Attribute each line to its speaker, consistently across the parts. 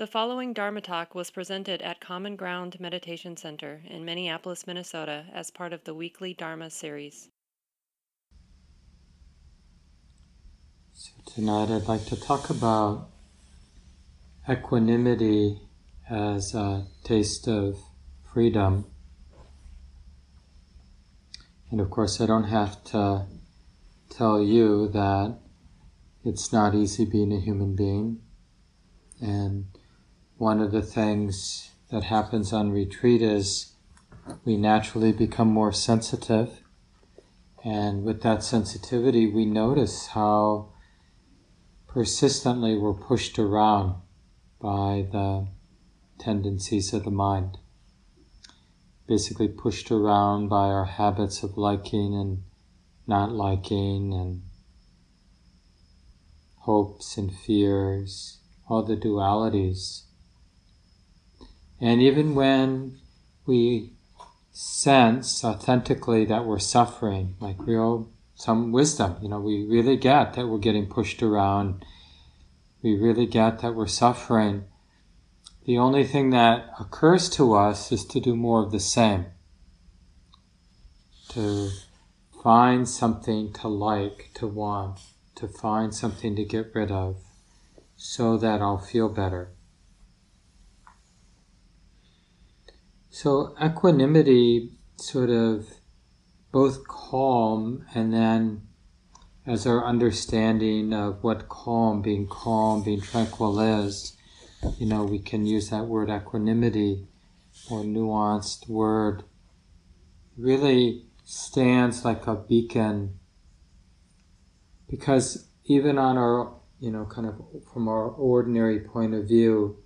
Speaker 1: The following Dharma talk was presented at Common Ground Meditation Center in Minneapolis, Minnesota, as part of the weekly Dharma series.
Speaker 2: So, tonight I'd like to talk about equanimity as a taste of freedom. And of course, I don't have to tell you that it's not easy being a human being. And one of the things that happens on retreat is we naturally become more sensitive. And with that sensitivity, we notice how persistently we're pushed around by the tendencies of the mind. Basically, pushed around by our habits of liking and not liking, and hopes and fears, all the dualities and even when we sense authentically that we're suffering, like real, some wisdom, you know, we really get that we're getting pushed around. We really get that we're suffering. The only thing that occurs to us is to do more of the same. To find something to like, to want, to find something to get rid of, so that I'll feel better. So equanimity sort of both calm and then as our understanding of what calm, being calm, being tranquil is, you know, we can use that word equanimity, or nuanced word, really stands like a beacon. Because even on our, you know, kind of from our ordinary point of view,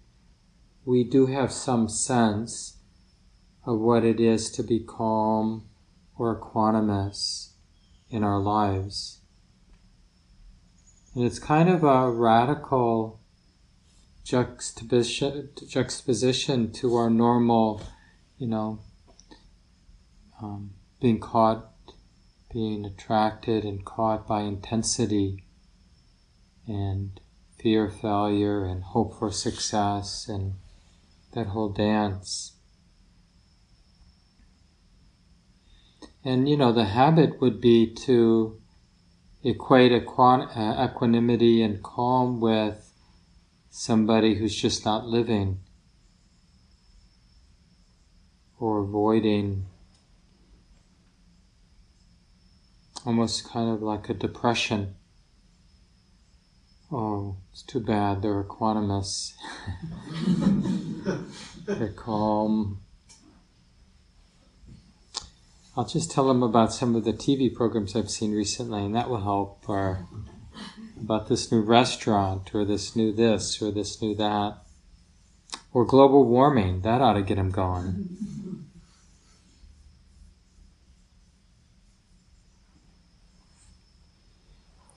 Speaker 2: we do have some sense of what it is to be calm or equanimous in our lives. And it's kind of a radical juxtaposition, juxtaposition to our normal, you know, um, being caught, being attracted and caught by intensity and fear failure and hope for success and that whole dance. And you know, the habit would be to equate uh, equanimity and calm with somebody who's just not living or avoiding almost kind of like a depression. Oh, it's too bad they're equanimous. they're calm. I'll just tell them about some of the TV programs I've seen recently, and that will help. Or about this new restaurant, or this new this, or this new that. Or global warming, that ought to get them going.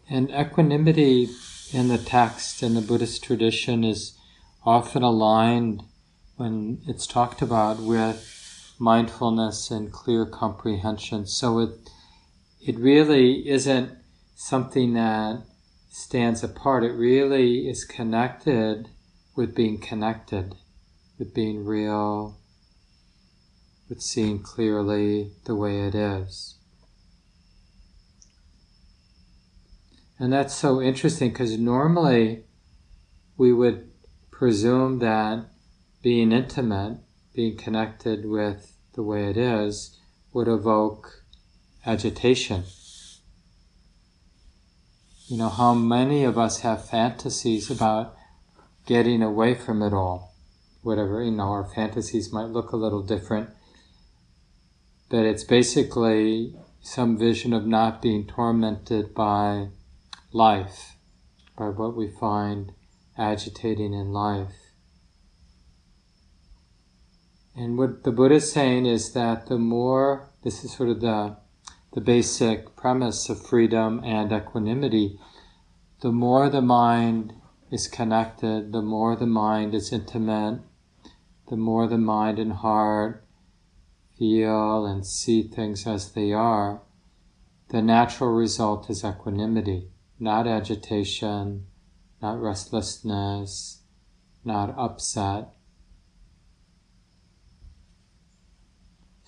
Speaker 2: And equanimity in the text in the Buddhist tradition is often aligned when it's talked about with mindfulness and clear comprehension. So it it really isn't something that stands apart. It really is connected with being connected, with being real, with seeing clearly the way it is. And that's so interesting because normally we would presume that being intimate being connected with the way it is would evoke agitation. You know, how many of us have fantasies about getting away from it all? Whatever, you know, our fantasies might look a little different, but it's basically some vision of not being tormented by life, by what we find agitating in life. And what the Buddha is saying is that the more, this is sort of the, the basic premise of freedom and equanimity, the more the mind is connected, the more the mind is intimate, the more the mind and heart feel and see things as they are, the natural result is equanimity, not agitation, not restlessness, not upset.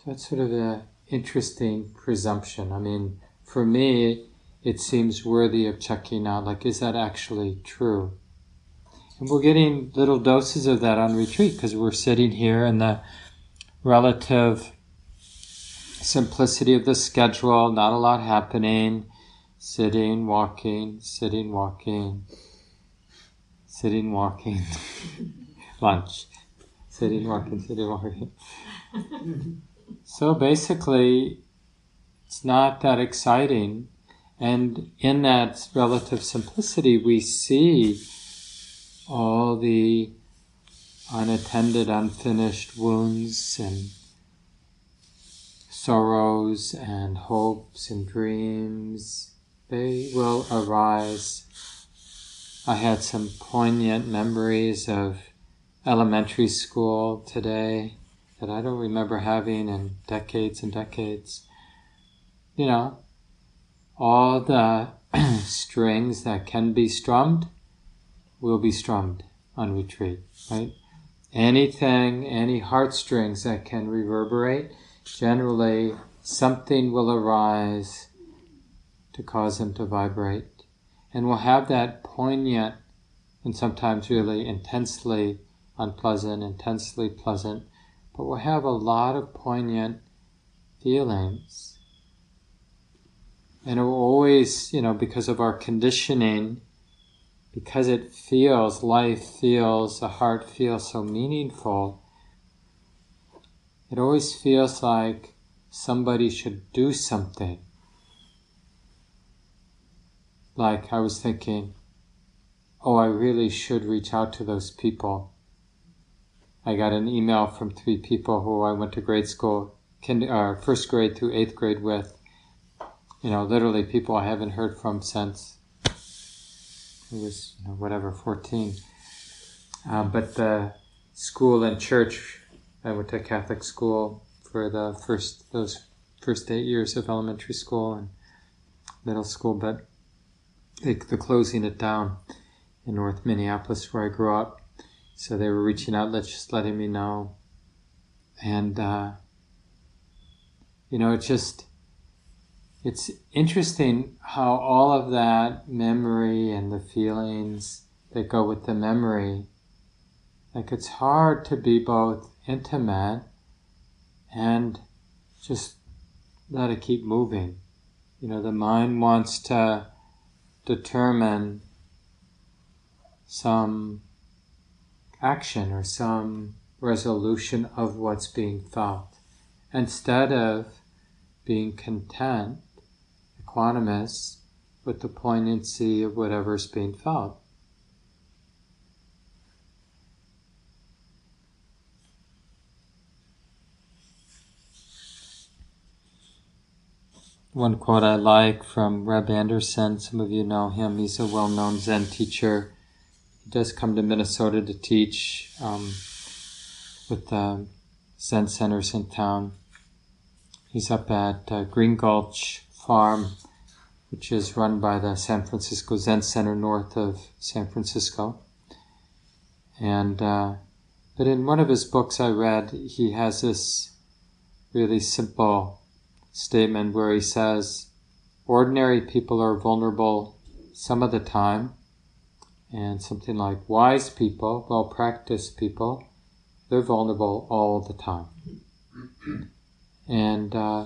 Speaker 2: That's sort of an interesting presumption. I mean, for me, it seems worthy of checking out. Like, is that actually true? And we're getting little doses of that on retreat because we're sitting here in the relative simplicity of the schedule, not a lot happening, sitting, walking, sitting, walking, sitting, walking, lunch, sitting, walking, sitting, walking. so basically, it's not that exciting. And in that relative simplicity, we see all the unattended, unfinished wounds and sorrows and hopes and dreams, they will arise. I had some poignant memories of elementary school today that I don't remember having in decades and decades. You know, all the strings that can be strummed will be strummed on retreat, right? Anything, any heartstrings that can reverberate generally something will arise to cause them to vibrate. And we'll have that poignant and sometimes really intensely unpleasant, intensely pleasant, but we'll have a lot of poignant feelings. And it will always, you know, because of our conditioning, because it feels, life feels, the heart feels so meaningful, it always feels like somebody should do something. Like I was thinking, oh, I really should reach out to those people. I got an email from three people who I went to grade school, uh, first grade through eighth grade with. You know, literally people I haven't heard from since I was, you know, whatever, 14. Uh, but the school and church I went to Catholic school for the first those first eight years of elementary school and middle school, but they, they're closing it down in North Minneapolis where I grew up. So they were reaching out, just letting me know, and uh, you know, it's just it's interesting how all of that memory and the feelings that go with the memory like it's hard to be both intimate and just let it keep moving. You know, the mind wants to determine some action or some resolution of what's being felt instead of being content, equanimous with the poignancy of whatever's being felt. One quote I like from Reb Anderson, some of you know him, he's a well known Zen teacher. Does come to Minnesota to teach um, with the Zen centers in town. He's up at uh, Green Gulch Farm, which is run by the San Francisco Zen Center north of San Francisco. And, uh, but in one of his books I read, he has this really simple statement where he says, ordinary people are vulnerable some of the time, and something like wise people, well practiced people, they're vulnerable all the time. And uh,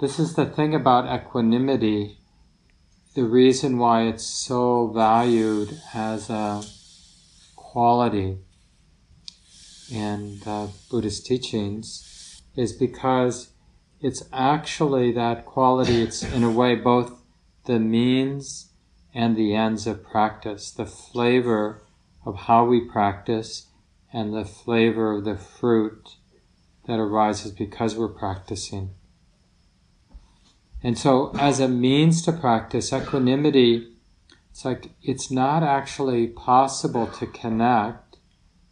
Speaker 2: this is the thing about equanimity. The reason why it's so valued as a quality in uh, Buddhist teachings is because it's actually that quality, it's in a way both the means and the ends of practice, the flavor of how we practice and the flavor of the fruit that arises because we're practicing. And so, as a means to practice equanimity, it's like it's not actually possible to connect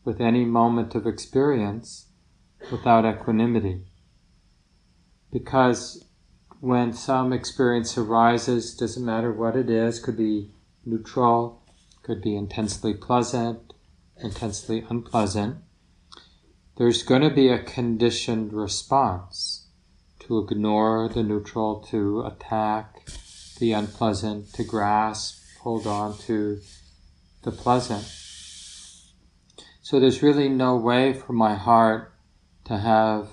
Speaker 2: with any moment of experience without equanimity because when some experience arises, doesn't matter what it is, could be neutral, could be intensely pleasant, intensely unpleasant, there's going to be a conditioned response to ignore the neutral, to attack the unpleasant, to grasp, hold on to the pleasant. So there's really no way for my heart to have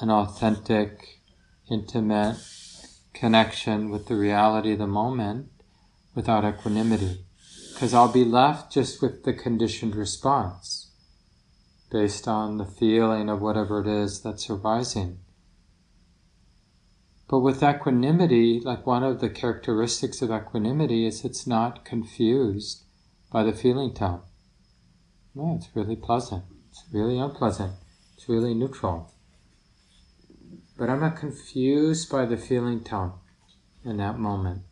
Speaker 2: an authentic, intimate connection with the reality of the moment without equanimity. Because I'll be left just with the conditioned response based on the feeling of whatever it is that's arising. But with equanimity, like one of the characteristics of equanimity is it's not confused by the feeling tone. No, it's really pleasant. It's really unpleasant. It's really neutral. But I'm not confused by the feeling tone in that moment.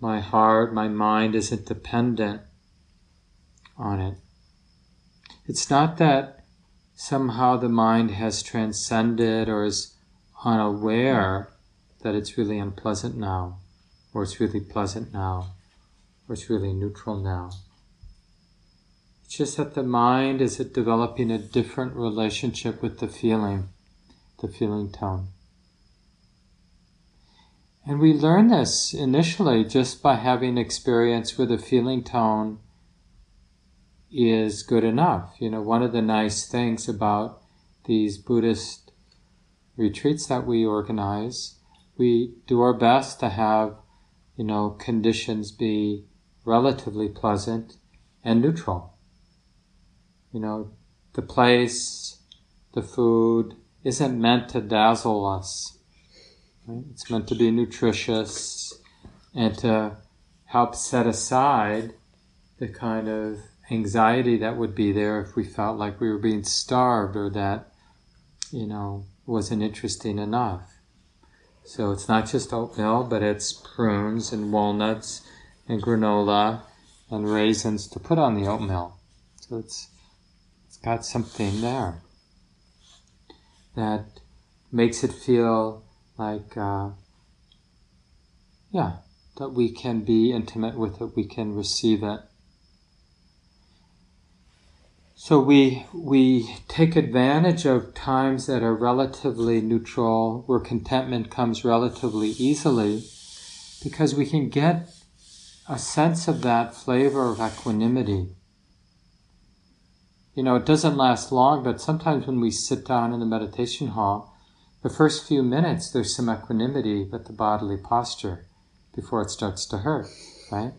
Speaker 2: My heart, my mind isn't dependent on it. It's not that somehow the mind has transcended or is unaware that it's really unpleasant now, or it's really pleasant now, or it's really neutral now. It's just that the mind is developing a different relationship with the feeling, the feeling tone. And we learn this initially just by having experience with a feeling tone is good enough. You know, one of the nice things about these Buddhist retreats that we organize, we do our best to have, you know, conditions be relatively pleasant and neutral. You know, the place, the food isn't meant to dazzle us. Right? It's meant to be nutritious and to help set aside the kind of anxiety that would be there if we felt like we were being starved or that, you know, wasn't interesting enough. So it's not just oatmeal, but it's prunes and walnuts and granola and raisins to put on the oatmeal. So it's it's got something there that makes it feel like uh, yeah that we can be intimate with it, we can receive it. So we we take advantage of times that are relatively neutral, where contentment comes relatively easily, because we can get a sense of that flavor of equanimity. You know, it doesn't last long, but sometimes when we sit down in the meditation hall, the first few minutes there's some equanimity with the bodily posture before it starts to hurt, right?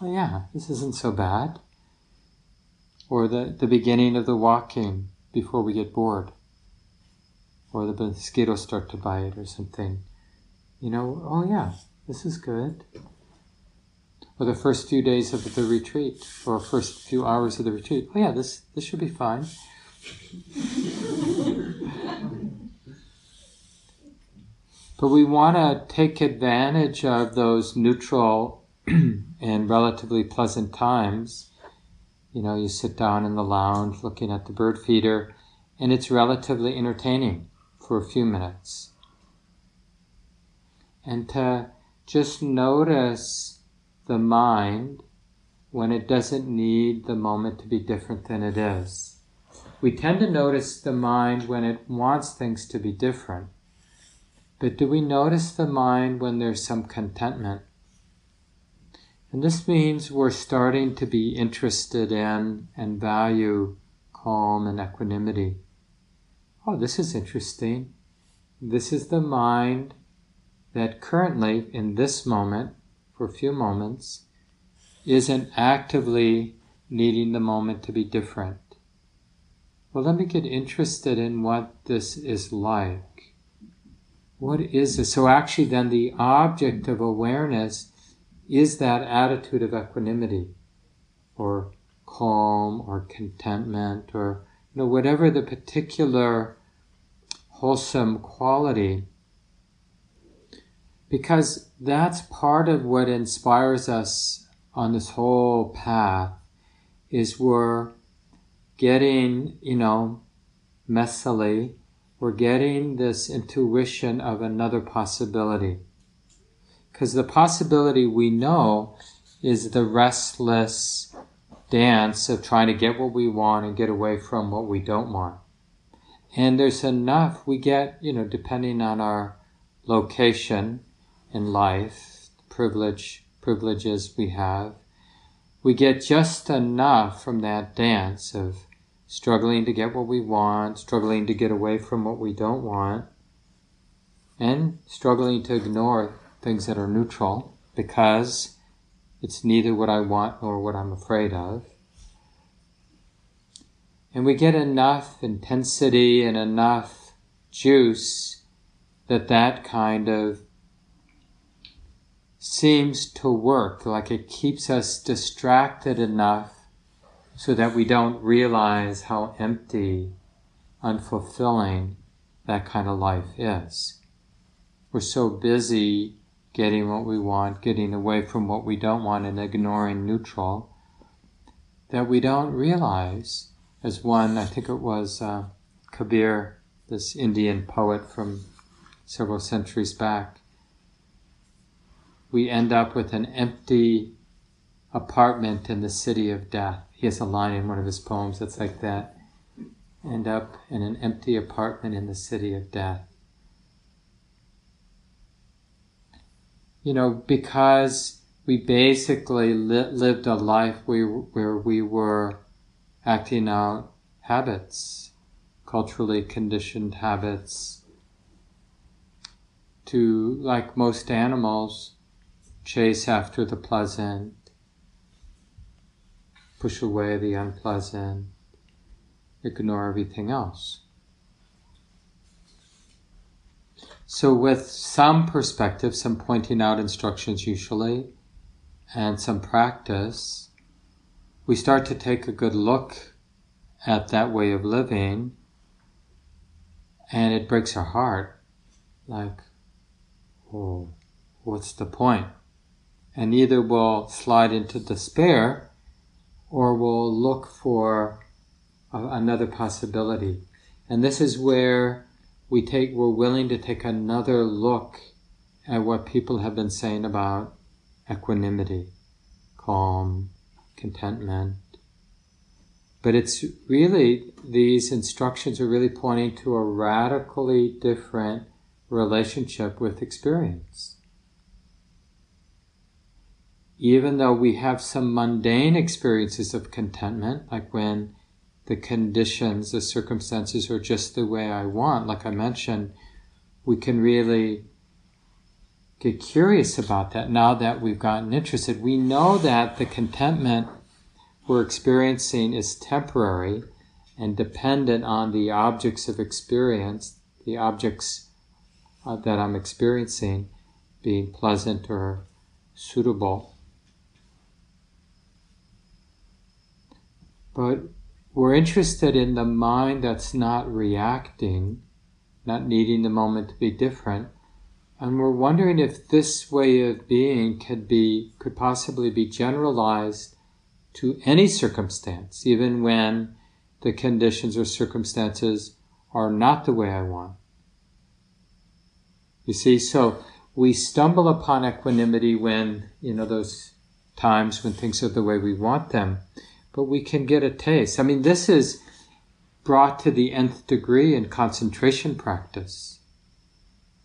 Speaker 2: Oh yeah, this isn't so bad or the, the beginning of the walking before we get bored, or the mosquitoes start to bite or something. You know, oh yeah, this is good. Or the first few days of the retreat, or first few hours of the retreat. Oh yeah, this this should be fine. but we want to take advantage of those neutral and relatively pleasant times you know, you sit down in the lounge looking at the bird feeder, and it's relatively entertaining for a few minutes. And to just notice the mind when it doesn't need the moment to be different than it is. We tend to notice the mind when it wants things to be different. But do we notice the mind when there's some contentment? And this means we're starting to be interested in and value calm and equanimity. Oh, this is interesting. This is the mind that currently, in this moment, for a few moments, isn't actively needing the moment to be different. Well, let me get interested in what this is like. What is this? So, actually, then the object of awareness is that attitude of equanimity or calm or contentment or you know whatever the particular wholesome quality because that's part of what inspires us on this whole path is we're getting you know messily we're getting this intuition of another possibility because the possibility we know is the restless, dance of trying to get what we want and get away from what we don't want. And there's enough we get, you know, depending on our location in life, privilege, privileges we have, we get just enough from that dance of struggling to get what we want, struggling to get away from what we don't want, and struggling to ignore things that are neutral because it's neither what I want nor what I'm afraid of. And we get enough intensity and enough juice that that kind of seems to work, like it keeps us distracted enough so that we don't realize how empty, unfulfilling that kind of life is. We're so busy getting what we want, getting away from what we don't want, and ignoring neutral that we don't realize, as one, I think it was uh, Kabir, this Indian poet from several centuries back, we end up with an empty apartment in the city of death. He has a line in one of his poems that's like that end up in an empty apartment in the city of death. You know, because we basically li- lived a life we, where we were acting out habits, culturally conditioned habits, to, like most animals, chase after the pleasant, push away the unpleasant, ignore everything else. So, with some perspective, some pointing out instructions usually, and some practice, we start to take a good look at that way of living, and it breaks our heart. Like, oh, what's the point? And either we'll slide into despair or we'll look for another possibility. And this is where we take, we're willing to take another look at what people have been saying about equanimity, calm, contentment. But it's really, these instructions are really pointing to a radically different relationship with experience even though we have some mundane experiences of contentment, like when the conditions, the circumstances are just the way I want, like I mentioned, we can really get curious about that now that we've gotten interested. We know that the contentment we're experiencing is temporary and dependent on the objects of experience, the objects uh, that I'm experiencing being pleasant or suitable. But we're interested in the mind that's not reacting, not needing the moment to be different. And we're wondering if this way of being could be, could possibly be generalized to any circumstance, even when the conditions or circumstances are not the way I want. You see, so we stumble upon equanimity when, you know, those times when things are the way we want them but we can get a taste. I mean, this is brought to the nth degree in concentration practice,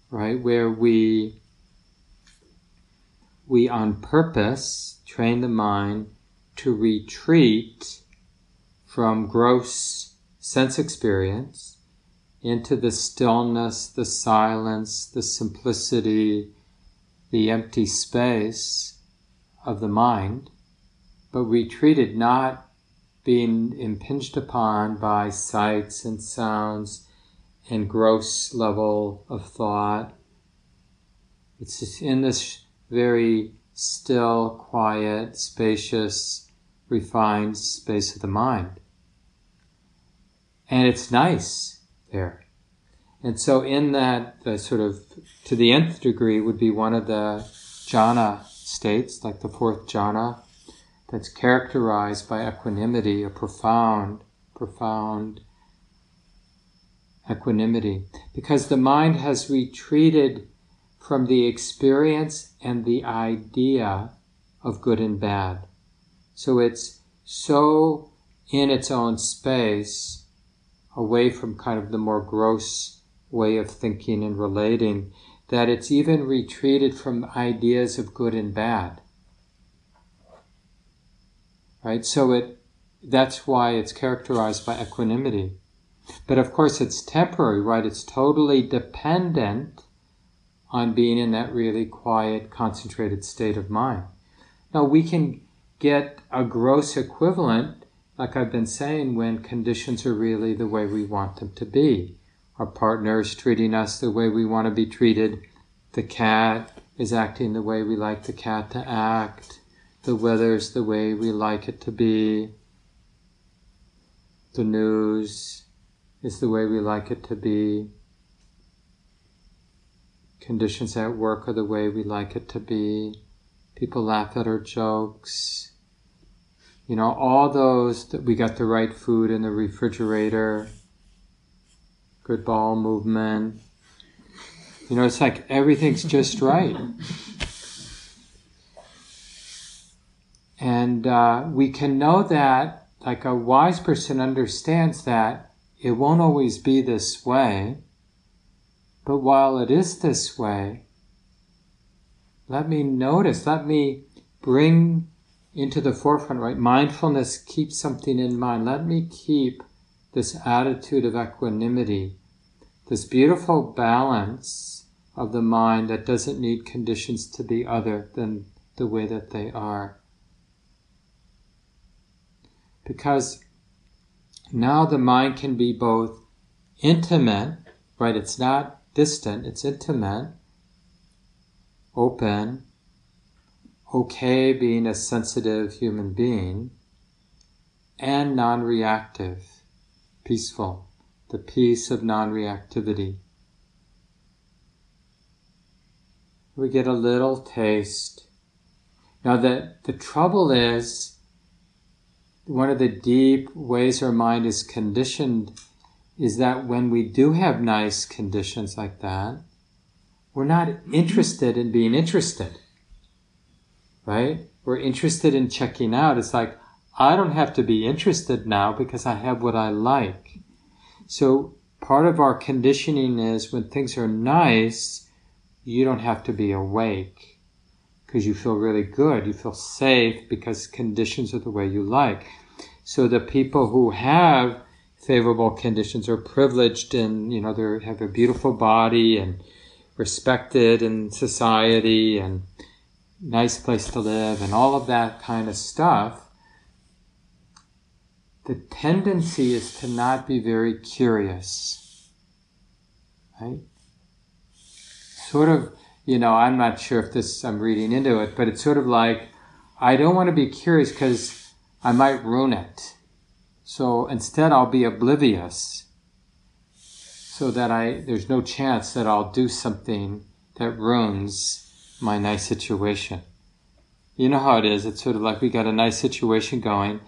Speaker 2: right? Where we we on purpose train the mind to retreat from gross sense experience into the stillness, the silence, the simplicity, the empty space of the mind but we treated not being impinged upon by sights and sounds and gross level of thought. It's in this very still, quiet, spacious, refined space of the mind. And it's nice there. And so in that, the sort of, to the nth degree would be one of the jhana states, like the fourth jhana, that's characterized by equanimity, a profound, profound equanimity. Because the mind has retreated from the experience and the idea of good and bad. So it's so in its own space, away from kind of the more gross way of thinking and relating, that it's even retreated from ideas of good and bad. Right? So it that's why it's characterized by equanimity. But of course it's temporary, right? It's totally dependent on being in that really quiet, concentrated state of mind. Now we can get a gross equivalent, like I've been saying, when conditions are really the way we want them to be. Our partner is treating us the way we want to be treated. The cat is acting the way we like the cat to act. The weather's the way we like it to be. The news is the way we like it to be. Conditions at work are the way we like it to be. People laugh at our jokes. You know, all those that we got the right food in the refrigerator, good ball movement. You know, it's like everything's just right. And uh, we can know that, like a wise person understands that it won't always be this way. But while it is this way, let me notice, let me bring into the forefront, right? Mindfulness keeps something in mind. Let me keep this attitude of equanimity, this beautiful balance of the mind that doesn't need conditions to be other than the way that they are. Because now the mind can be both intimate, right? It's not distant, it's intimate, open, okay being a sensitive human being, and non reactive, peaceful, the peace of non reactivity. We get a little taste. Now, the, the trouble is, one of the deep ways our mind is conditioned is that when we do have nice conditions like that, we're not interested in being interested. Right? We're interested in checking out. It's like, I don't have to be interested now because I have what I like. So part of our conditioning is when things are nice, you don't have to be awake because you feel really good. You feel safe because conditions are the way you like. So the people who have favorable conditions are privileged and, you know, they have a beautiful body and respected in society and nice place to live and all of that kind of stuff. The tendency is to not be very curious. Right? Sort of, you know, I'm not sure if this, I'm reading into it, but it's sort of like, I don't want to be curious because I might ruin it. So instead, I'll be oblivious so that I, there's no chance that I'll do something that ruins my nice situation. You know how it is. It's sort of like we got a nice situation going.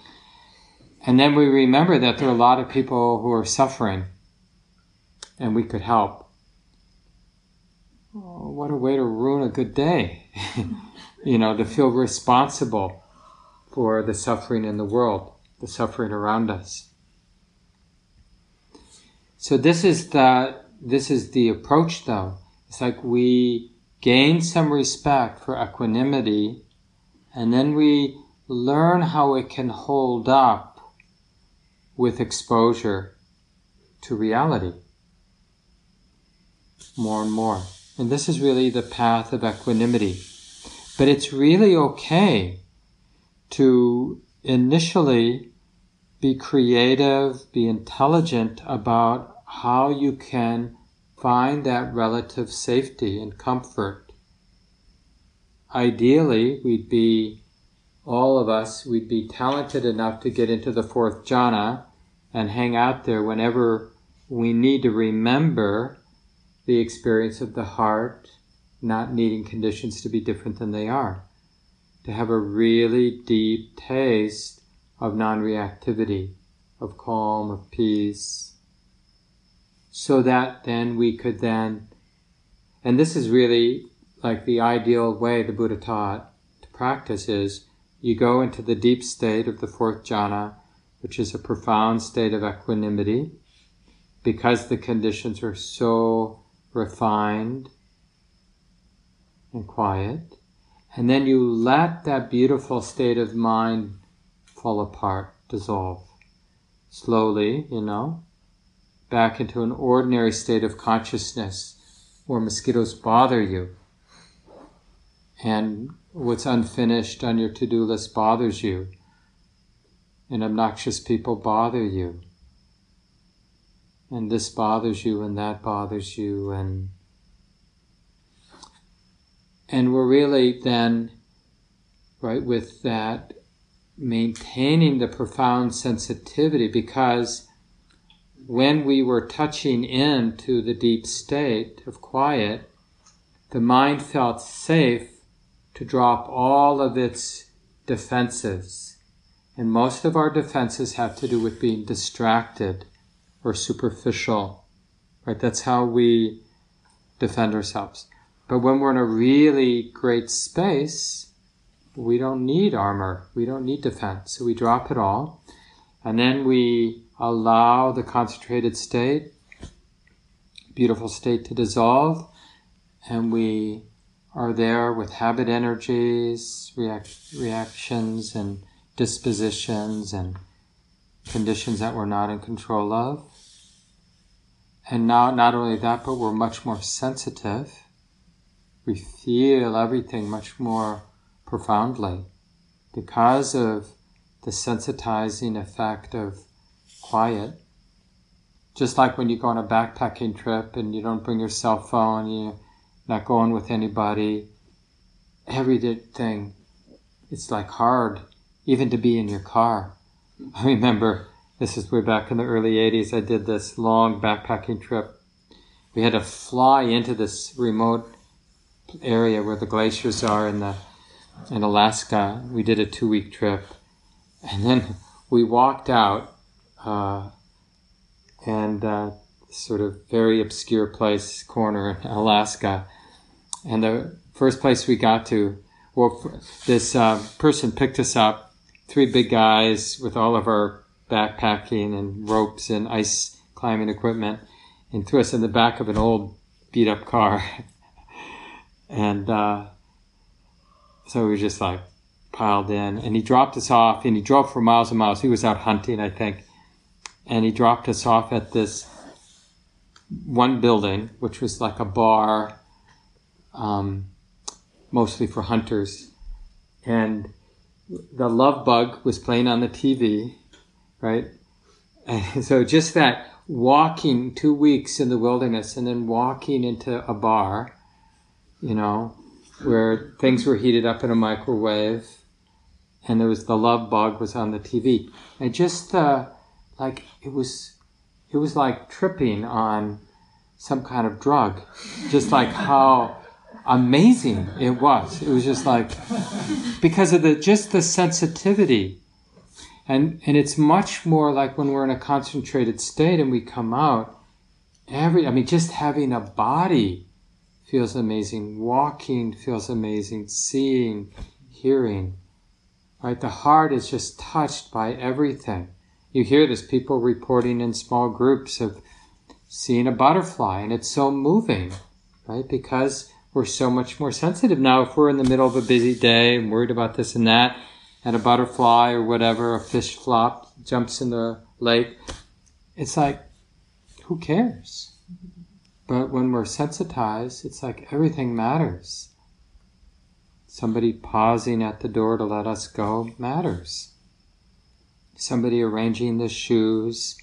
Speaker 2: And then we remember that there are a lot of people who are suffering and we could help. Oh, what a way to ruin a good day. you know, to feel responsible for the suffering in the world the suffering around us. So this is the this is the approach though. It's like we gain some respect for equanimity and then we learn how it can hold up with exposure to reality more and more. And this is really the path of equanimity. But it's really okay to initially be creative, be intelligent about how you can find that relative safety and comfort. Ideally, we'd be, all of us, we'd be talented enough to get into the fourth jhana and hang out there whenever we need to remember the experience of the heart, not needing conditions to be different than they are. To have a really deep taste of non reactivity, of calm, of peace, so that then we could then, and this is really like the ideal way the Buddha taught to practice is you go into the deep state of the fourth jhana, which is a profound state of equanimity, because the conditions are so refined and quiet. And then you let that beautiful state of mind fall apart, dissolve. Slowly, you know, back into an ordinary state of consciousness where mosquitoes bother you and what's unfinished on your to do list bothers you, and obnoxious people bother you, and this bothers you, and that bothers you, and and we're really then right with that maintaining the profound sensitivity because when we were touching into the deep state of quiet, the mind felt safe to drop all of its defenses. And most of our defenses have to do with being distracted or superficial. Right? That's how we defend ourselves. But when we're in a really great space, we don't need armor. We don't need defense. So we drop it all. And then we allow the concentrated state, beautiful state to dissolve, and we are there with habit energies, react, reactions, and dispositions, and conditions that we're not in control of. And now, not only that, but we're much more sensitive. We feel everything much more profoundly because of the sensitizing effect of quiet. Just like when you go on a backpacking trip and you don't bring your cell phone, you're not going with anybody, everything, it's like hard even to be in your car. I remember this is way back in the early 80s. I did this long backpacking trip. We had to fly into this remote area where the glaciers are in the in Alaska. We did a two week trip, and then we walked out uh, and uh, sort of very obscure place corner in Alaska. And the first place we got to, well, this uh, person picked us up, three big guys with all of our backpacking and ropes and ice climbing equipment, and threw us in the back of an old beat up car. and uh, so we just like piled in, and he dropped us off, and he drove for miles and miles. He was out hunting, I think and he dropped us off at this one building, which was like a bar, um, mostly for hunters. And the love bug was playing on the TV, right? And so just that walking two weeks in the wilderness and then walking into a bar, you know, where things were heated up in a microwave and there was the love bug was on the TV. And just the, like it was it was like tripping on some kind of drug just like how amazing it was it was just like because of the just the sensitivity and and it's much more like when we're in a concentrated state and we come out every i mean just having a body feels amazing walking feels amazing seeing hearing right the heart is just touched by everything you hear this people reporting in small groups of seeing a butterfly, and it's so moving, right? Because we're so much more sensitive now. If we're in the middle of a busy day and worried about this and that, and a butterfly or whatever, a fish flop jumps in the lake, it's like, who cares? But when we're sensitized, it's like everything matters. Somebody pausing at the door to let us go matters somebody arranging the shoes.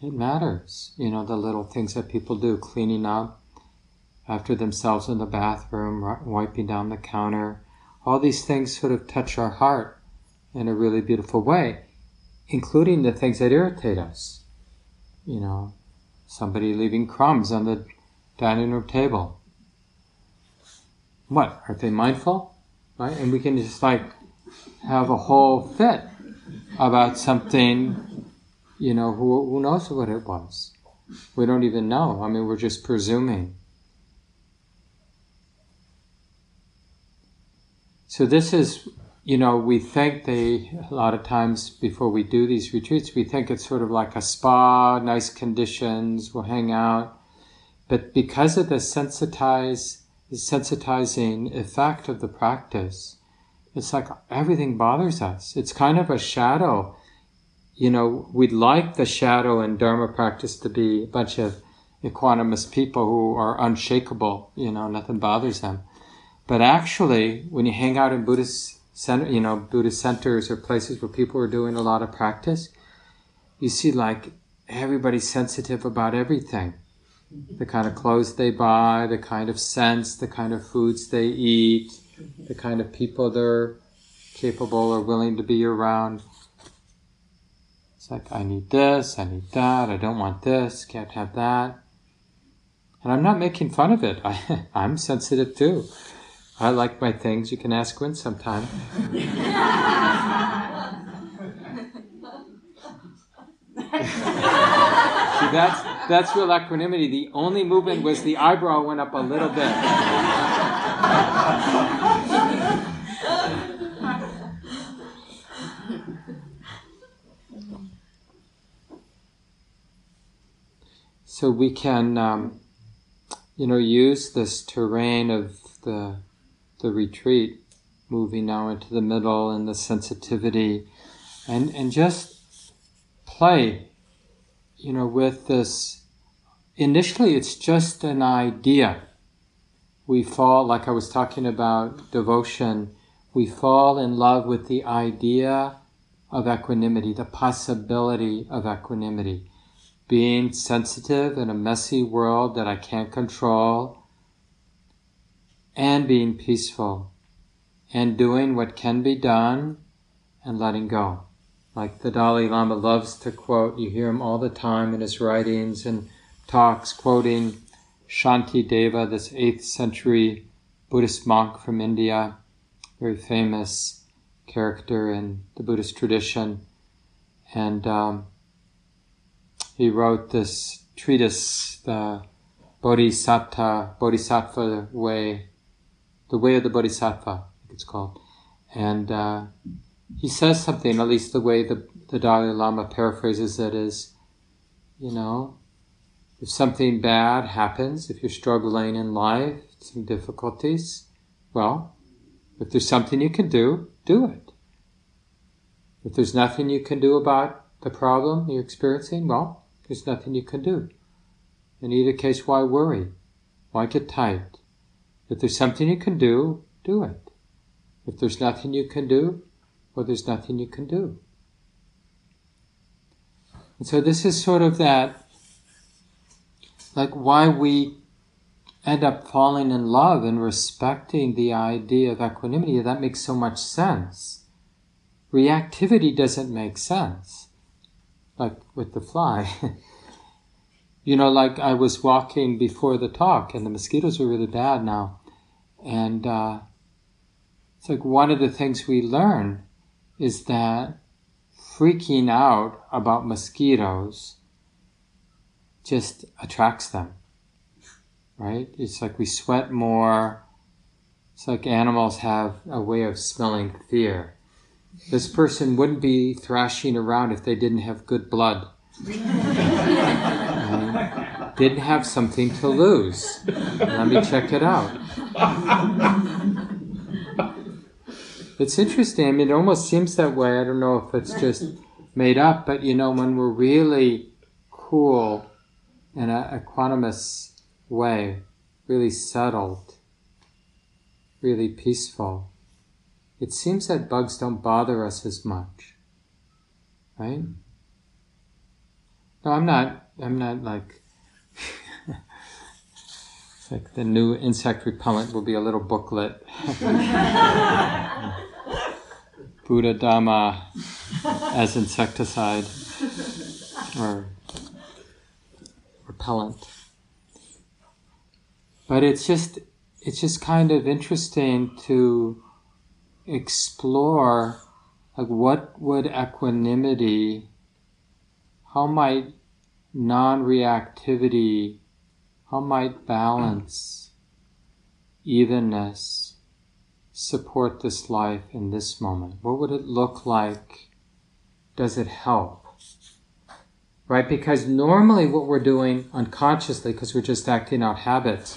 Speaker 2: It matters, you know, the little things that people do, cleaning up after themselves in the bathroom, wiping down the counter. All these things sort of touch our heart in a really beautiful way, including the things that irritate us. You know, somebody leaving crumbs on the dining room table. What? Aren't they mindful? Right? And we can just like have a whole fit about something, you know, who, who knows what it was? We don't even know. I mean, we're just presuming. So this is you know, we think they, a lot of times before we do these retreats, we think it's sort of like a spa, nice conditions, we'll hang out. But because of the sensitizing effect of the practice, it's like everything bothers us. It's kind of a shadow. You know, we'd like the shadow in Dharma practice to be a bunch of equanimous people who are unshakable, you know, nothing bothers them. But actually, when you hang out in Buddhist center, you know, Buddhist centers or places where people are doing a lot of practice, you see like everybody's sensitive about everything. The kind of clothes they buy, the kind of scents, the kind of foods they eat, the kind of people they're capable or willing to be around. It's like, I need this, I need that, I don't want this, can't have that. And I'm not making fun of it. I, I'm sensitive too. I like my things. You can ask Gwen sometime. See, that's that's real equanimity. The only movement was the eyebrow went up a little bit. so we can, um, you know, use this terrain of the the retreat, moving now into the middle and the sensitivity, and, and just play, you know, with this. Initially, it's just an idea. We fall, like I was talking about devotion, we fall in love with the idea of equanimity, the possibility of equanimity. Being sensitive in a messy world that I can't control, and being peaceful and doing what can be done and letting go. Like the Dalai Lama loves to quote, you hear him all the time in his writings and talks, quoting Shantideva, this 8th century Buddhist monk from India, very famous character in the Buddhist tradition. And um, he wrote this treatise, the Bodhisattva Way, the Way of the Bodhisattva, I think it's called. And uh, he says something, at least the way the, the Dalai Lama paraphrases it is, you know, if something bad happens, if you're struggling in life, some difficulties, well, if there's something you can do, do it. If there's nothing you can do about the problem you're experiencing, well, there's nothing you can do. In either case, why worry? Why get tight? If there's something you can do, do it. If there's nothing you can do, well, there's nothing you can do. And so this is sort of that, like why we end up falling in love and respecting the idea of equanimity. That makes so much sense. Reactivity doesn't make sense. Like with the fly. You know, like I was walking before the talk, and the mosquitoes were really bad now. And uh, it's like one of the things we learn is that freaking out about mosquitoes just attracts them, right? It's like we sweat more. It's like animals have a way of smelling fear. This person wouldn't be thrashing around if they didn't have good blood didn't have something to lose. Let me check it out. It's interesting. I mean, it almost seems that way. I don't know if it's just made up, but you know, when we're really cool in a equanimous way, really settled, really peaceful, it seems that bugs don't bother us as much. Right? No, I'm not. I'm not like like the new insect repellent will be a little booklet. Buddha Dhamma as insecticide or repellent. But it's just it's just kind of interesting to explore like what would equanimity how might non-reactivity how might balance, evenness, support this life in this moment? What would it look like? Does it help? Right? Because normally what we're doing unconsciously, because we're just acting out habits,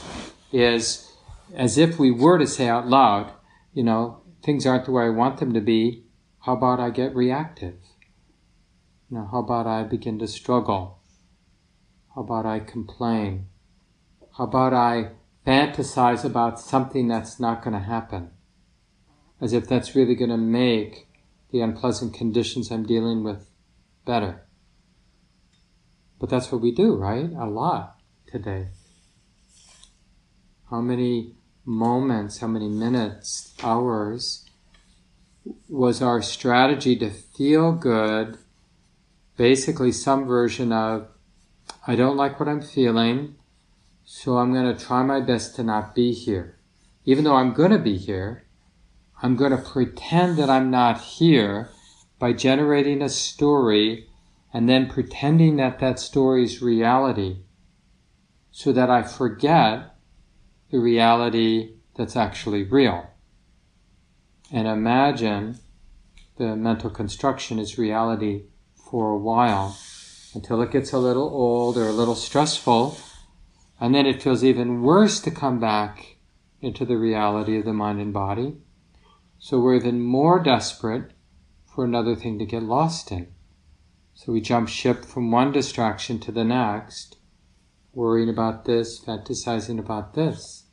Speaker 2: is as if we were to say out loud, you know, things aren't the way I want them to be. How about I get reactive? Know, how about I begin to struggle? How about I complain? How about I fantasize about something that's not going to happen? As if that's really going to make the unpleasant conditions I'm dealing with better. But that's what we do, right? A lot today. How many moments, how many minutes, hours was our strategy to feel good? Basically, some version of, I don't like what I'm feeling, so I'm going to try my best to not be here. Even though I'm going to be here, I'm going to pretend that I'm not here by generating a story and then pretending that that story is reality so that I forget the reality that's actually real. And imagine the mental construction is reality for a while until it gets a little old or a little stressful, and then it feels even worse to come back into the reality of the mind and body. So we're even more desperate for another thing to get lost in. So we jump ship from one distraction to the next, worrying about this, fantasizing about this.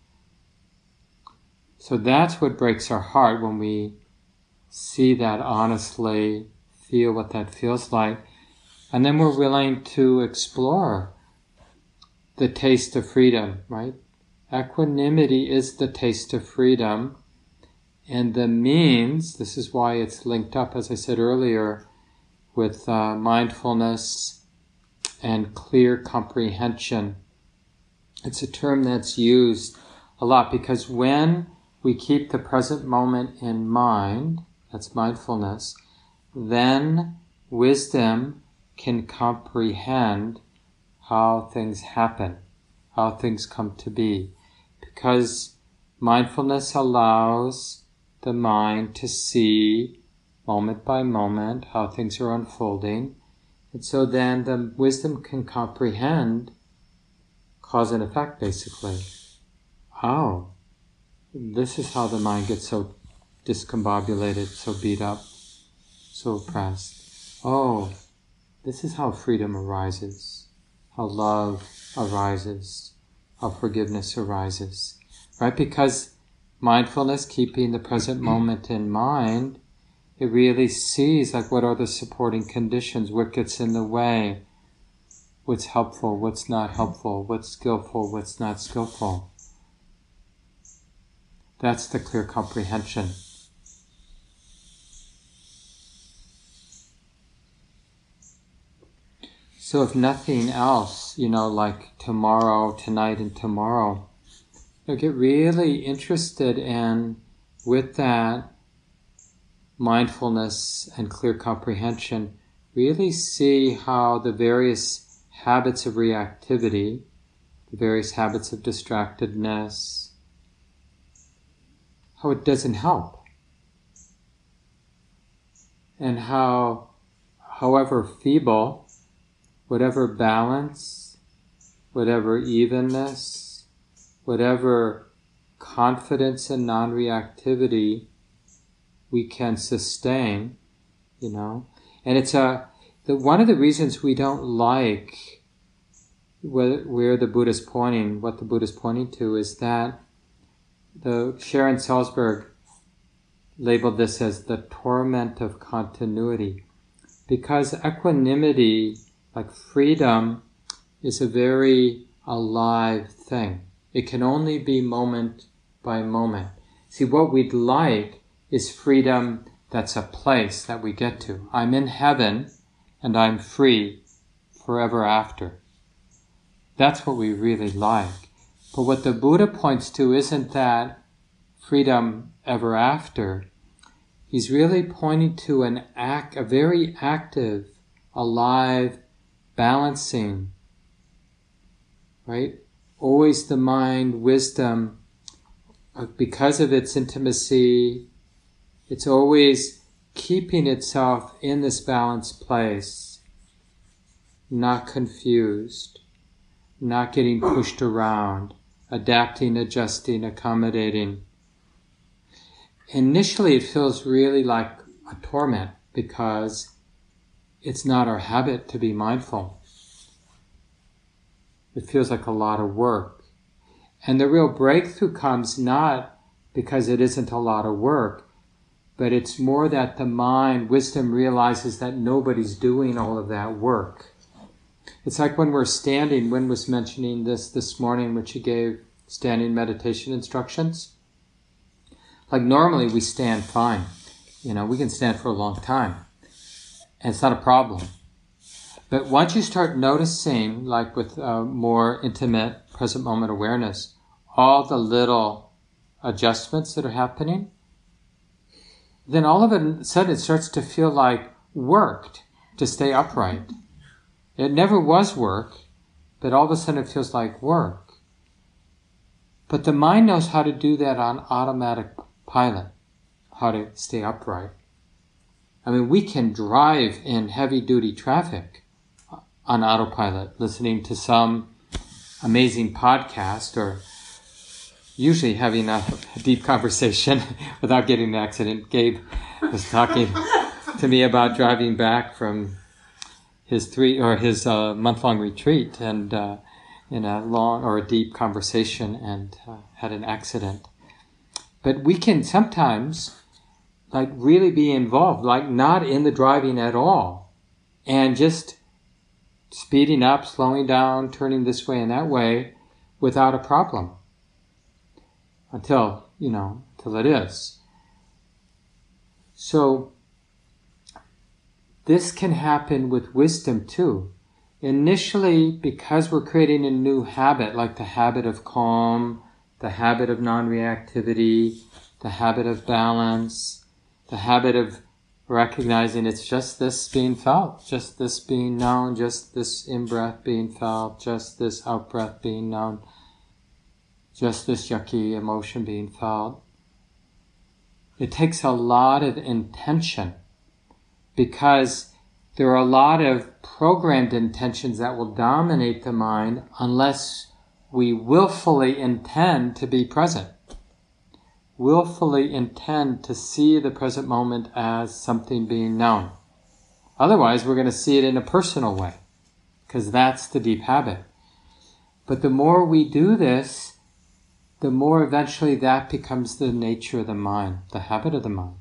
Speaker 2: So that's what breaks our heart when we see that honestly, feel what that feels like, and then we're willing to explore the taste of freedom, right? Equanimity is the taste of freedom, and the means, this is why it's linked up, as I said earlier, with uh, mindfulness and clear comprehension. It's a term that's used a lot because when we keep the present moment in mind, that's mindfulness, then wisdom can comprehend how things happen, how things come to be. Because mindfulness allows the mind to see moment by moment, how things are unfolding. And so then the wisdom can comprehend cause and effect, basically. Oh, this is how the mind gets so discombobulated, so beat up, so oppressed. Oh, this is how freedom arises, how love arises, how forgiveness arises. Right? Because mindfulness, keeping the present moment in mind, it really sees like what are the supporting conditions, what gets in the way, what's helpful, what's not helpful, what's skillful, what's not skillful. That's the clear comprehension. So, if nothing else, you know, like tomorrow, tonight, and tomorrow, you get really interested in with that mindfulness and clear comprehension, really see how the various habits of reactivity, the various habits of distractedness, how it doesn't help. And how, however feeble, whatever balance, whatever evenness, whatever confidence and non reactivity we can sustain, you know. And it's a the, one of the reasons we don't like where, where the Buddha is pointing, what the Buddha is pointing to, is that the Sharon Salzberg labeled this as the torment of continuity, because equanimity, like freedom, is a very alive thing. It can only be moment by moment. See, what we'd like is freedom that's a place that we get to. I'm in heaven and I'm free forever after. That's what we really like. But what the Buddha points to isn't that freedom ever after. He's really pointing to an act, a very active, alive, balancing, right? Always the mind, wisdom, uh, because of its intimacy, it's always keeping itself in this balanced place, not confused, not getting pushed around, adapting, adjusting, accommodating. Initially, it feels really like a torment because it's not our habit to be mindful. It feels like a lot of work. And the real breakthrough comes not because it isn't a lot of work, but it's more that the mind, wisdom realizes that nobody's doing all of that work. It's like when we're standing, Win was mentioning this this morning when she gave standing meditation instructions. Like normally we stand fine. You know, we can stand for a long time. And it's not a problem. But once you start noticing, like with uh, more intimate present moment awareness, all the little adjustments that are happening, then all of a sudden it starts to feel like worked to stay upright. It never was work, but all of a sudden it feels like work. But the mind knows how to do that on automatic pilot, how to stay upright. I mean, we can drive in heavy duty traffic on autopilot, listening to some amazing podcast or usually having a, a deep conversation without getting an accident. Gabe was talking to me about driving back from his three or his uh, month long retreat and uh, in a long or a deep conversation and uh, had an accident. But we can sometimes like really be involved, like not in the driving at all, and just speeding up, slowing down, turning this way and that way without a problem until, you know, till it is. So, this can happen with wisdom too. Initially, because we're creating a new habit, like the habit of calm, the habit of non reactivity, the habit of balance, the habit of recognizing it's just this being felt, just this being known, just this in breath being felt, just this out breath being known just this yucky emotion being felt. It takes a lot of intention because there are a lot of programmed intentions that will dominate the mind unless we willfully intend to be present. Willfully intend to see the present moment as something being known. Otherwise, we're going to see it in a personal way because that's the deep habit. But the more we do this, the more eventually that becomes the nature of the mind, the habit of the mind,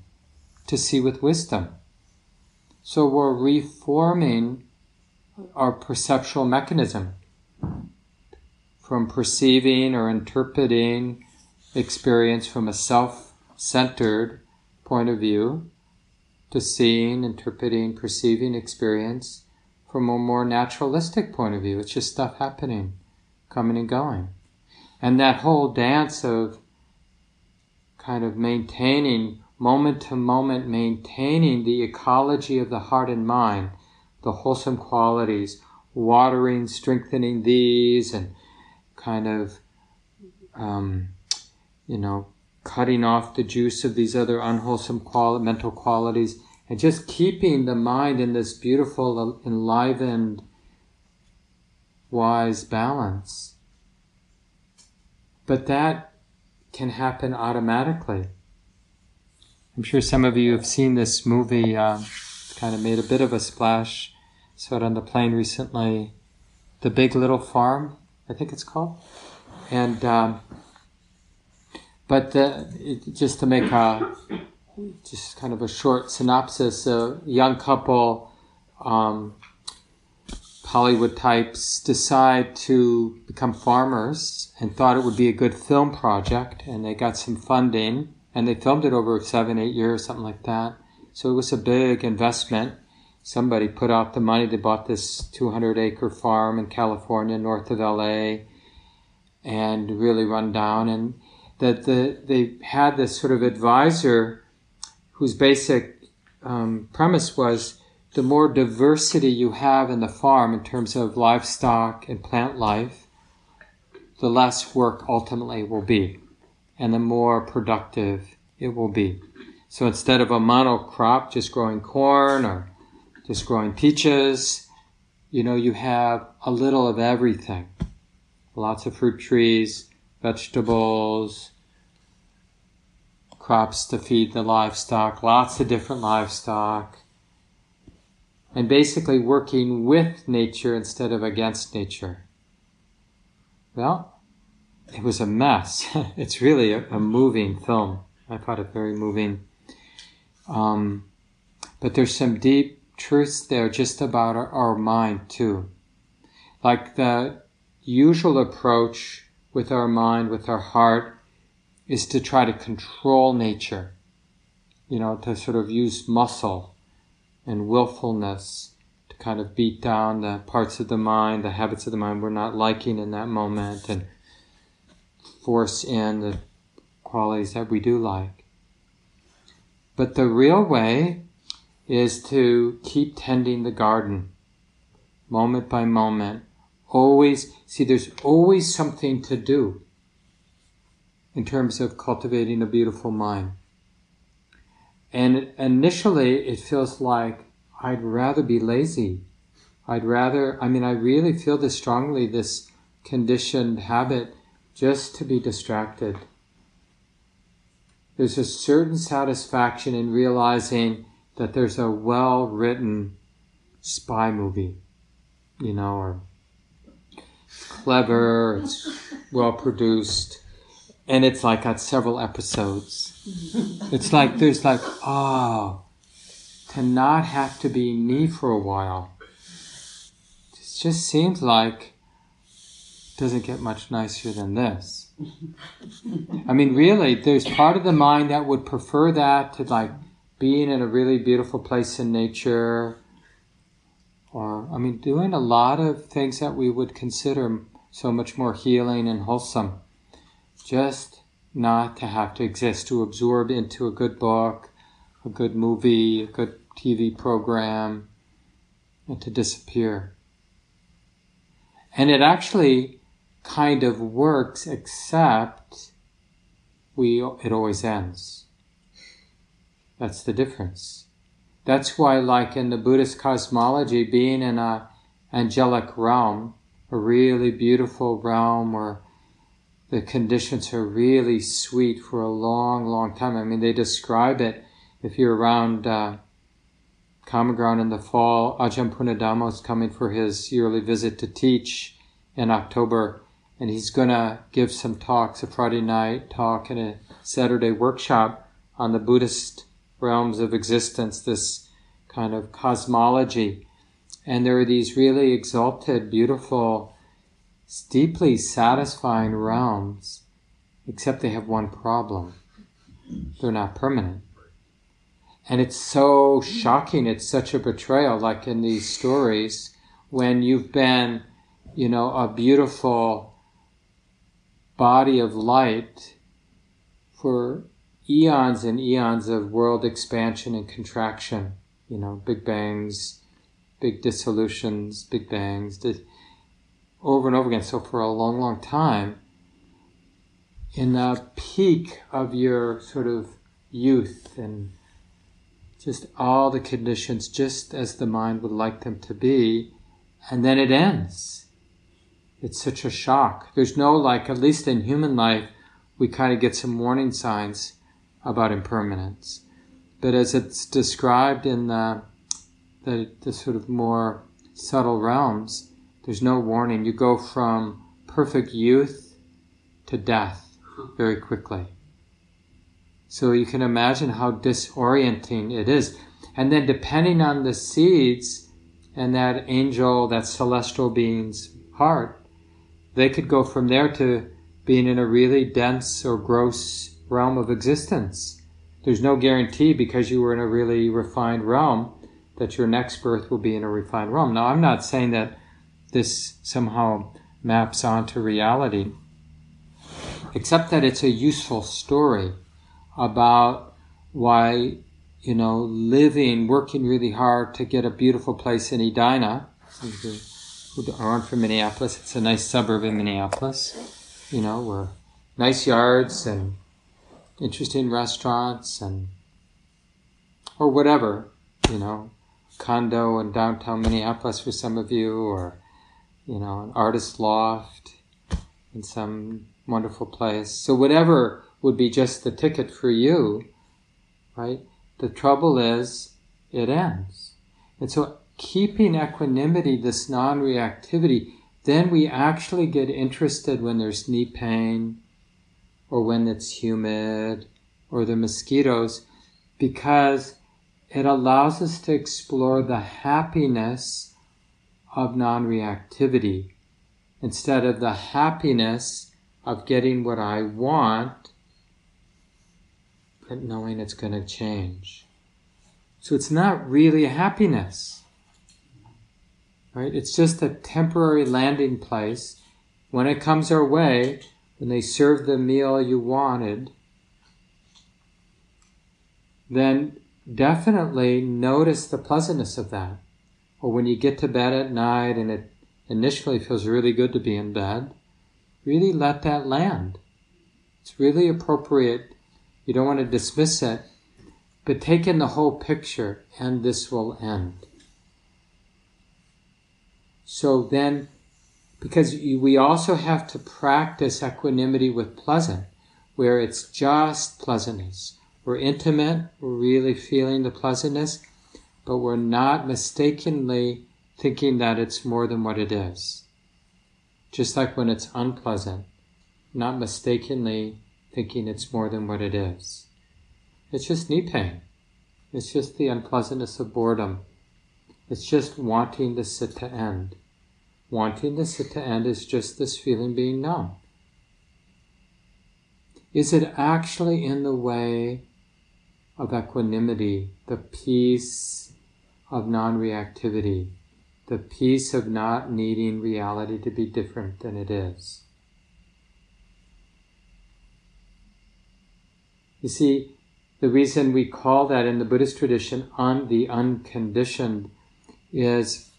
Speaker 2: to see with wisdom. So we're reforming our perceptual mechanism from perceiving or interpreting experience from a self centered point of view to seeing, interpreting, perceiving experience from a more naturalistic point of view. It's just stuff happening, coming and going. And that whole dance of kind of maintaining, moment to moment, maintaining the ecology of the heart and mind, the wholesome qualities, watering, strengthening these, and kind of, um, you know, cutting off the juice of these other unwholesome quali- mental qualities, and just keeping the mind in this beautiful, enlivened, wise balance but that can happen automatically. I'm sure some of you have seen this movie, uh, kind of made a bit of a splash. Saw it on the plane recently. The Big Little Farm, I think it's called. And, um, but the, it, just to make a, just kind of a short synopsis, a young couple, um, Hollywood types decide to become farmers and thought it would be a good film project, and they got some funding, and they filmed it over seven, eight years, something like that. So it was a big investment. Somebody put out the money. They bought this 200 acre farm in California, north of LA, and really run down. And that the, they had this sort of advisor whose basic um, premise was the more diversity you have in the farm in terms of livestock and plant life, the less work ultimately will be. and the more productive it will be. So instead of a monocrop, just growing corn or just growing peaches, you know, you have a little of everything. Lots of fruit trees, vegetables, crops to feed the livestock, lots of different livestock, and basically working with nature instead of against nature. Well, it was a mess. it's really a, a, moving film. I thought it very moving. Um, but there's some deep truths there just about our, our mind too. Like the usual approach with our mind, with our heart, is to try to control nature, you know, to sort of use muscle and willfulness to kind of beat down the parts of the mind, the habits of the mind we're not liking in that moment, and force in the qualities that we do like. But the real way is to keep tending the garden, moment by moment. Always, see, there's always something to do in terms of cultivating a beautiful mind. And initially, it feels like I'd rather be lazy. I'd rather, I mean, I really feel this strongly, this conditioned habit just to be distracted. There's a certain satisfaction in realizing that there's a well written spy movie, you know, or clever, it's well produced and it's like got several episodes. it's like there's like oh, to not have to be me for a while. It just seems like doesn't get much nicer than this. I mean, really, there's part of the mind that would prefer that to like being in a really beautiful place in nature, I mean, doing a lot of things that we would consider so much more healing and wholesome just not to have to exist, to absorb into a good book, a good movie, a good TV program, and to disappear. And it actually kind of works, except we it always ends. That's the difference. That's why, like in the Buddhist cosmology, being in a angelic realm, a really beautiful realm where the conditions are really sweet for a long, long time. I mean, they describe it if you're around uh, Common Ground in the fall. Ajahn Punnadhammo is coming for his yearly visit to teach in October, and he's going to give some talks, a Friday night talk and a Saturday workshop on the Buddhist realms of existence, this kind of cosmology. And there are these really exalted, beautiful deeply satisfying realms, except they have one problem. They're not permanent. And it's so shocking, it's such a betrayal, like in these stories, when you've been, you know, a beautiful body of light for eons and eons of world expansion and contraction, you know, big bangs, big dissolutions, big bangs over and over again. So for a long, long time, in the peak of your sort of youth and just all the conditions just as the mind would like them to be, and then it ends. It's such a shock. There's no like, at least in human life, we kind of get some warning signs about impermanence. But as it's described in the, the, the sort of more subtle realms, there's no warning. You go from perfect youth to death very quickly. So you can imagine how disorienting it is. And then depending on the seeds and that angel, that celestial being's heart, they could go from there to being in a really dense or gross realm of existence. There's no guarantee because you were in a really refined realm that your next birth will be in a refined realm. Now, I'm not saying that this somehow maps onto reality, except that it's a useful story about why, you know, living, working really hard to get a beautiful place in Edina. Who aren't from Minneapolis, it's a nice suburb in Minneapolis, you know, where nice yards and interesting restaurants and or whatever, you know, condo in downtown Minneapolis for some of you, or you know, an artist loft in some wonderful place. So whatever would be just the ticket for you, right? The trouble is it ends. And so keeping equanimity, this non-reactivity, then we actually get interested when there's knee pain or when it's humid or the mosquitoes because it allows us to explore the happiness of non reactivity instead of the happiness of getting what I want, but knowing it's going to change. So it's not really happiness, right? It's just a temporary landing place. When it comes our way, when they serve the meal you wanted, then definitely notice the pleasantness of that. Or when you get to bed at night and it initially feels really good to be in bed, really let that land. It's really appropriate. You don't want to dismiss it, but take in the whole picture and this will end. So then, because we also have to practice equanimity with pleasant, where it's just pleasantness. We're intimate, we're really feeling the pleasantness, but we're not mistakenly thinking that it's more than what it is. Just like when it's unpleasant, not mistakenly thinking it's more than what it is. It's just knee pain. It's just the unpleasantness of boredom. It's just wanting the sit to end. Wanting the sit to end is just this feeling being numb. Is it actually in the way of equanimity, the peace of non reactivity, the peace of not needing reality to be different than it is. You see, the reason we call that in the Buddhist tradition on the unconditioned is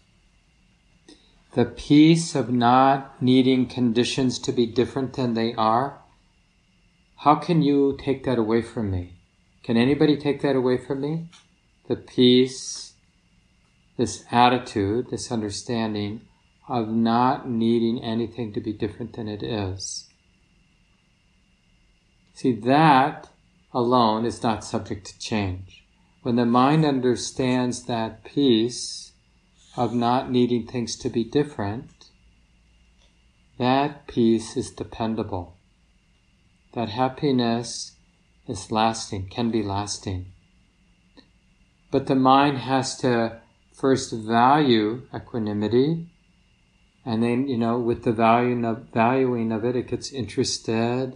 Speaker 2: the peace of not needing conditions to be different than they are. How can you take that away from me? Can anybody take that away from me? The peace, this attitude, this understanding of not needing anything to be different than it is. See, that alone is not subject to change. When the mind understands that peace of not needing things to be different, that peace is dependable. That happiness is lasting, can be lasting. But the mind has to first value equanimity, and then, you know, with the valuing of, valuing of it, it gets interested.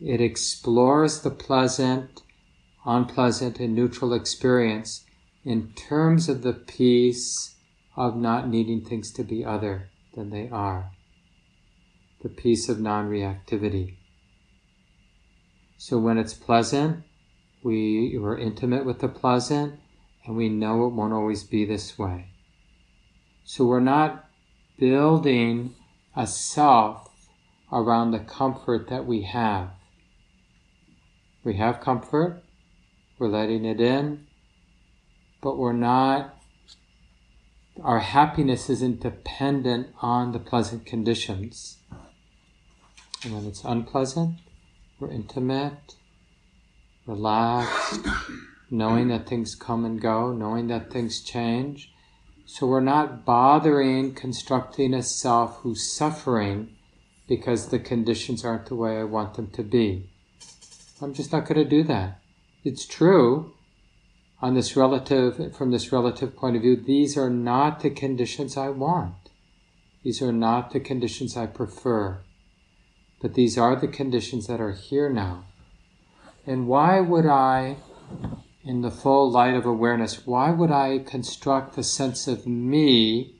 Speaker 2: It explores the pleasant, unpleasant, and neutral experience in terms of the peace of not needing things to be other than they are. The peace of non reactivity. So when it's pleasant, we are intimate with the pleasant and we know it won't always be this way. So we're not building a self around the comfort that we have. We have comfort, we're letting it in, but we're not, our happiness isn't dependent on the pleasant conditions. And when it's unpleasant, we're intimate, relaxed, knowing that things come and go, knowing that things change. So we're not bothering constructing a self who's suffering because the conditions aren't the way I want them to be. I'm just not going to do that. It's true on this relative, from this relative point of view, these are not the conditions I want. These are not the conditions I prefer. But these are the conditions that are here now. And why would I, in the full light of awareness, why would I construct the sense of me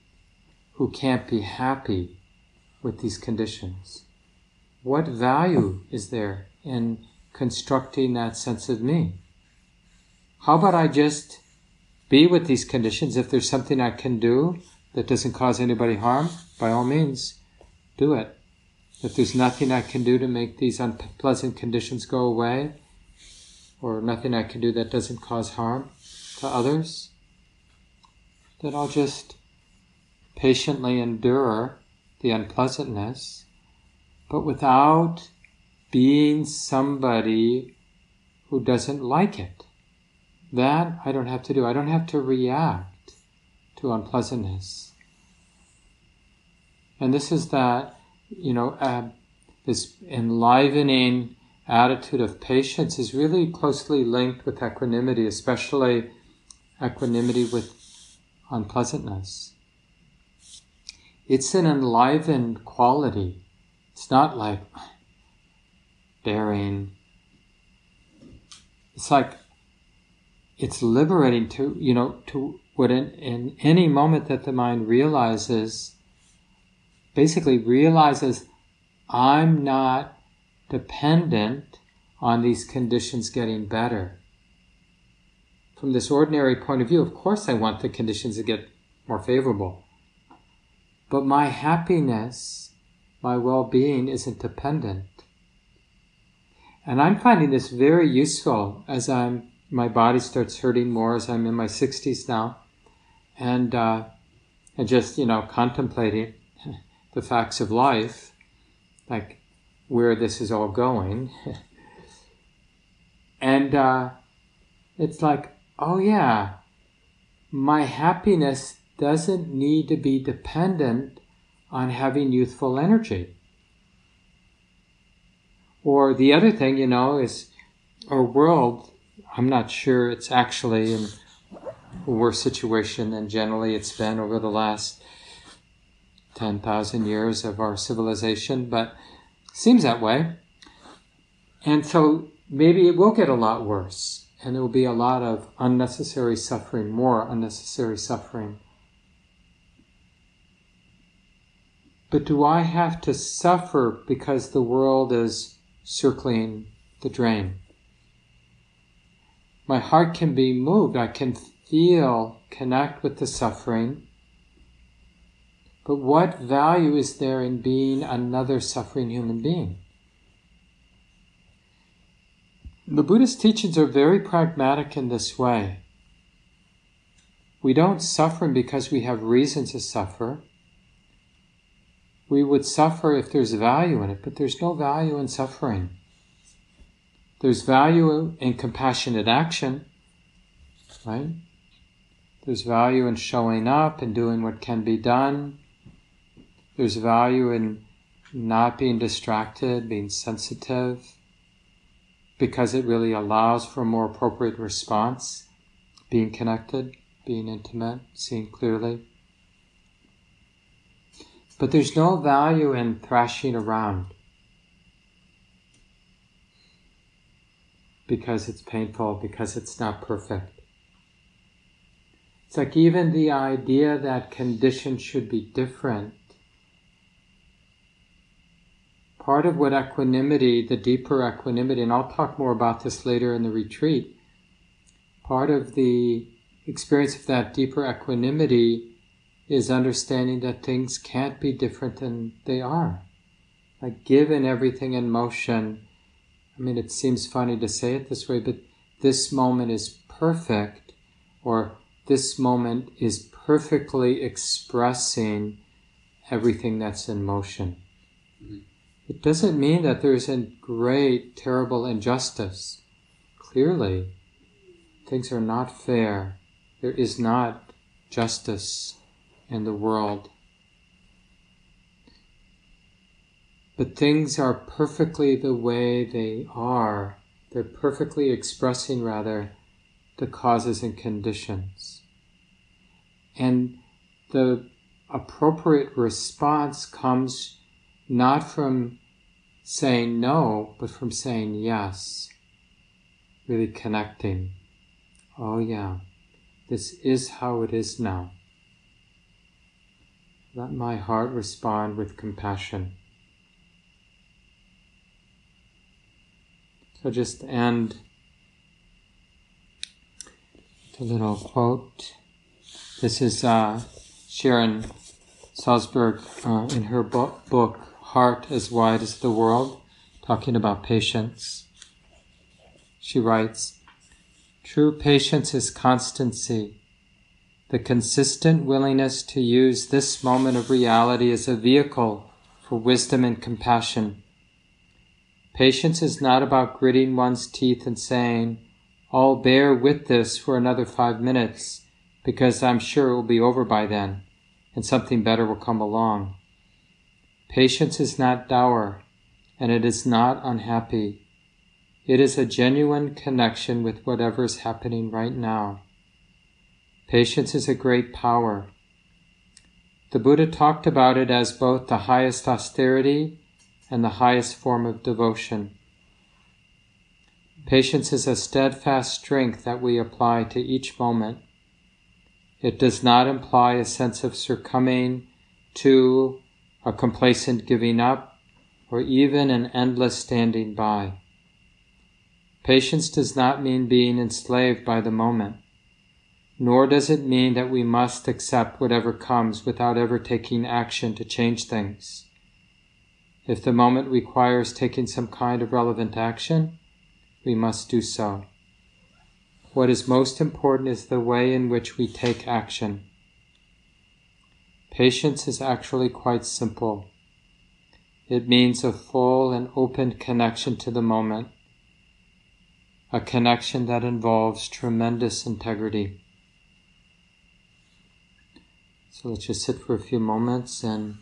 Speaker 2: who can't be happy with these conditions? What value is there in constructing that sense of me? How about I just be with these conditions? If there's something I can do that doesn't cause anybody harm, by all means, do it. If there's nothing I can do to make these unpleasant conditions go away, or nothing I can do that doesn't cause harm to others, then I'll just patiently endure the unpleasantness, but without being somebody who doesn't like it. That I don't have to do. I don't have to react to unpleasantness. And this is that, you know, uh, this enlivening attitude of patience is really closely linked with equanimity, especially equanimity with unpleasantness. It's an enlivened quality. It's not like bearing. It's like it's liberating to, you know, to what in, in any moment that the mind realizes, basically realizes I'm not dependent on these conditions getting better. From this ordinary point of view, of course, I want the conditions to get more favorable. But my happiness, my well being isn't dependent. And I'm finding this very useful as I'm my body starts hurting more as I'm in my 60s now, and uh, and just you know contemplating the facts of life, like where this is all going. and uh, it's like, oh yeah, my happiness doesn't need to be dependent on having youthful energy. Or the other thing, you know, is our world, I'm not sure it's actually in a worse situation than generally it's been over the last 10,000 years of our civilization, but Seems that way. And so maybe it will get a lot worse, and there will be a lot of unnecessary suffering, more unnecessary suffering. But do I have to suffer because the world is circling the drain? My heart can be moved. I can feel, connect with the suffering, but what value is there in being another suffering human being? The Buddhist teachings are very pragmatic in this way. We don't suffer because we have reason to suffer. We would suffer if there's value in it, but there's no value in suffering. There's value in compassionate action, right? There's value in showing up and doing what can be done. There's value in not being distracted, being sensitive, because it really allows for a more appropriate response, being connected, being intimate, seeing clearly. But there's no value in thrashing around because it's painful, because it's not perfect. It's like even the idea that conditions should be different part of what equanimity, the deeper equanimity, and I'll talk more about this later in the retreat, part of the experience of that deeper equanimity is understanding that things can't be different than they are. Like given everything in motion, I mean, it seems funny to say it this way, but this moment is perfect, or this moment is perfectly expressing everything that's in motion. Mm-hmm. It doesn't mean that there isn't great, terrible injustice. Clearly, things are not fair. There is not justice in the world. But things are perfectly the way they are. They're perfectly expressing, rather, the causes and conditions. And the appropriate response comes not from saying no, but from saying yes. Really connecting. Oh, yeah, this is how it is now. Let my heart respond with compassion. So just end with a little quote. This is uh, Sharon Salzberg uh, in her book, book heart as wide as the world, talking about patience. She writes, True patience is constancy, the consistent willingness to use this moment of reality as a vehicle for wisdom and compassion. Patience is not about gritting one's teeth and saying, I'll bear with this for another five minutes because I'm sure it will be over by then and something better will come along. Patience is not dour and it is not unhappy. It is a genuine connection with whatever is happening right now. Patience is a great power. The Buddha talked about it as both the highest austerity and the highest form of devotion. Patience is a steadfast strength that we apply to each moment. It does not imply a sense of succumbing to a complacent giving up or even an endless standing by. Patience does not mean being enslaved by the moment nor does it mean that we must accept whatever comes without ever taking action to change things. If the moment requires taking some kind of relevant action, we must do so. What is most important is the way in which we take action. Patience is actually quite simple. It means a full and open connection to the moment, a connection that involves tremendous integrity. So let's just sit for a few moments and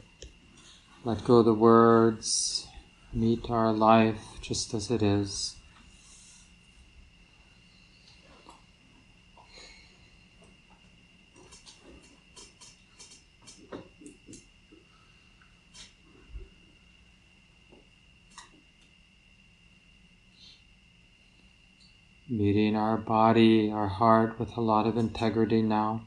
Speaker 2: let go the words, meet our life just as it is. Meeting our body, our heart with a lot of integrity now.